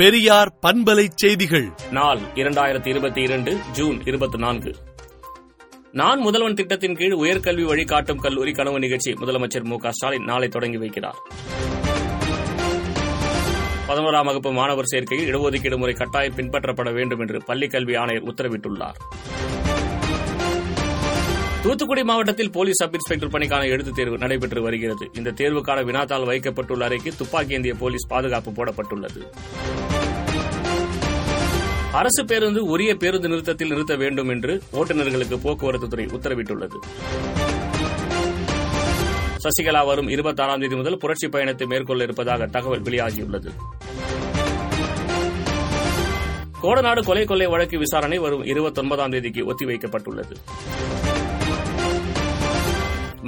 பெரியார் பண்பலை செய்திகள். நாள் இரண்டாயிரத்தி இருபத்தி இரண்டு ஜூன் இருபத்தி நான்கு. நான் முதல்வன் திட்டத்தின் கீழ் உயர்கல்வி வழிகாட்டும் கல்லூரி கனவு நிகழ்ச்சி முதலமைச்சர் மு ஸ்டாலின் நாளை தொடங்கி வைக்கிறார். பதினோராம் வகுப்பு மாணவர் சேர்க்கையில் இடஒதுக்கீடு முறை கட்டாயம் பின்பற்றப்பட வேண்டும் என்று பள்ளிக்கல்வி ஆணையர் உத்தரவிட்டுள்ளார். தூத்துக்குடி மாவட்டத்தில் போலீஸ் சப் இன்ஸ்பெக்டர் பணிக்கான எழுத்துத் தேர்வு நடைபெற்று வருகிறது. இந்த தேர்வுக்கான வினாத்தால் வைக்கப்பட்டுள்ள அறைக்கு துப்பாக்கி ஏந்திய போலீஸ் பாதுகாப்பு போடப்பட்டுள்ளது. அரசு பேருந்து உரிய பேருந்து நிறுத்தத்தில் நிறுத்த வேண்டும் என்று ஓட்டுநர்களுக்கு போக்குவரத்து துறை உத்தரவிட்டுள்ளது. சசிகலா வரும் இருபத்தாறாம் தேதி முதல் புரட்சி பயணத்தை மேற்கொள்ள இருப்பதாக தகவல் வெளியாகியுள்ளது. கோடநாடு கொலை கொள்ளை வழக்கு விசாரணை வரும் இருபத்தொன்பதாம் தேதிக்கு ஒத்திவைக்கப்பட்டுள்ளது.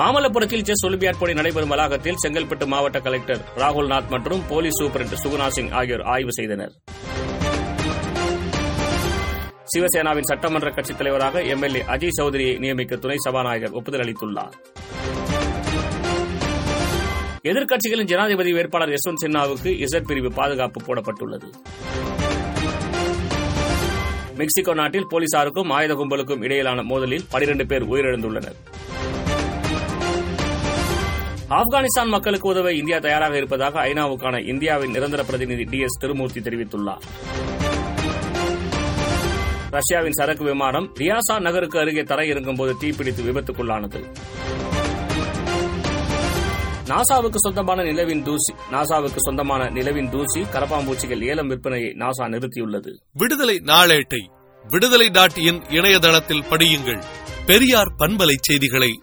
மாமல்லபுரத்தில் செஸ் ஒலிம்பியாட் போட்டி நடைபெறும் வளாகத்தில் செங்கல்பட்டு மாவட்ட கலெக்டர் ராகுல் நாத் மற்றும் போலீஸ் சூப்பரண்ட் சுகுணா சிங் ஆகியோர் ஆய்வு செய்தனர். சிவசேனாவின் சட்டமன்ற கட்சித் தலைவராக எம்எல்ஏ அஜய் சௌத்ரியை நியமிக்க துணை சபாநாயகர் ஒப்புதல் அளித்துள்ளார். எதிர்க்கட்சிகளின் ஜனாதிபதி வேட்பாளர் யஸ்வந்த் சின்ஹாவுக்கு இசட் பிரிவு பாதுகாப்பு போடப்பட்டுள்ளது. மெக்சிகோ நாட்டில் போலீசாருக்கும் ஆயுத கும்பலுக்கும் இடையிலான மோதலில் பனிரண்டு பேர் உயிரிழந்துள்ளனர். ஆப்கானிஸ்தான் மக்களுக்கு உதவ இந்தியா தயாராக இருப்பதாக ஐநாவுக்கான இந்தியாவின் நிரந்தர பிரதிநிதி டி எஸ் திருமூர்த்தி தெரிவித்துள்ளார். ரஷ்யாவின் சரக்கு விமானம் ரியாசா நகருக்கு அருகே தரையிறங்கும் போது தீப்பிடித்து விபத்துக்குள்ளானது. நாசாவுக்கு சொந்தமான நிலவின் தூசி நாசாவுக்கு சொந்தமான நிலவின் தூசி கரப்பாம்பூச்சிகள் ஏலம் விற்பனையை நாசா நிறுத்தியுள்ளது. விடுதலை நாளேட்டை விடுதலை டாட் இன் இணையதளத்தில் படியுங்கள். பெரியார் பண்பலை செய்திகளை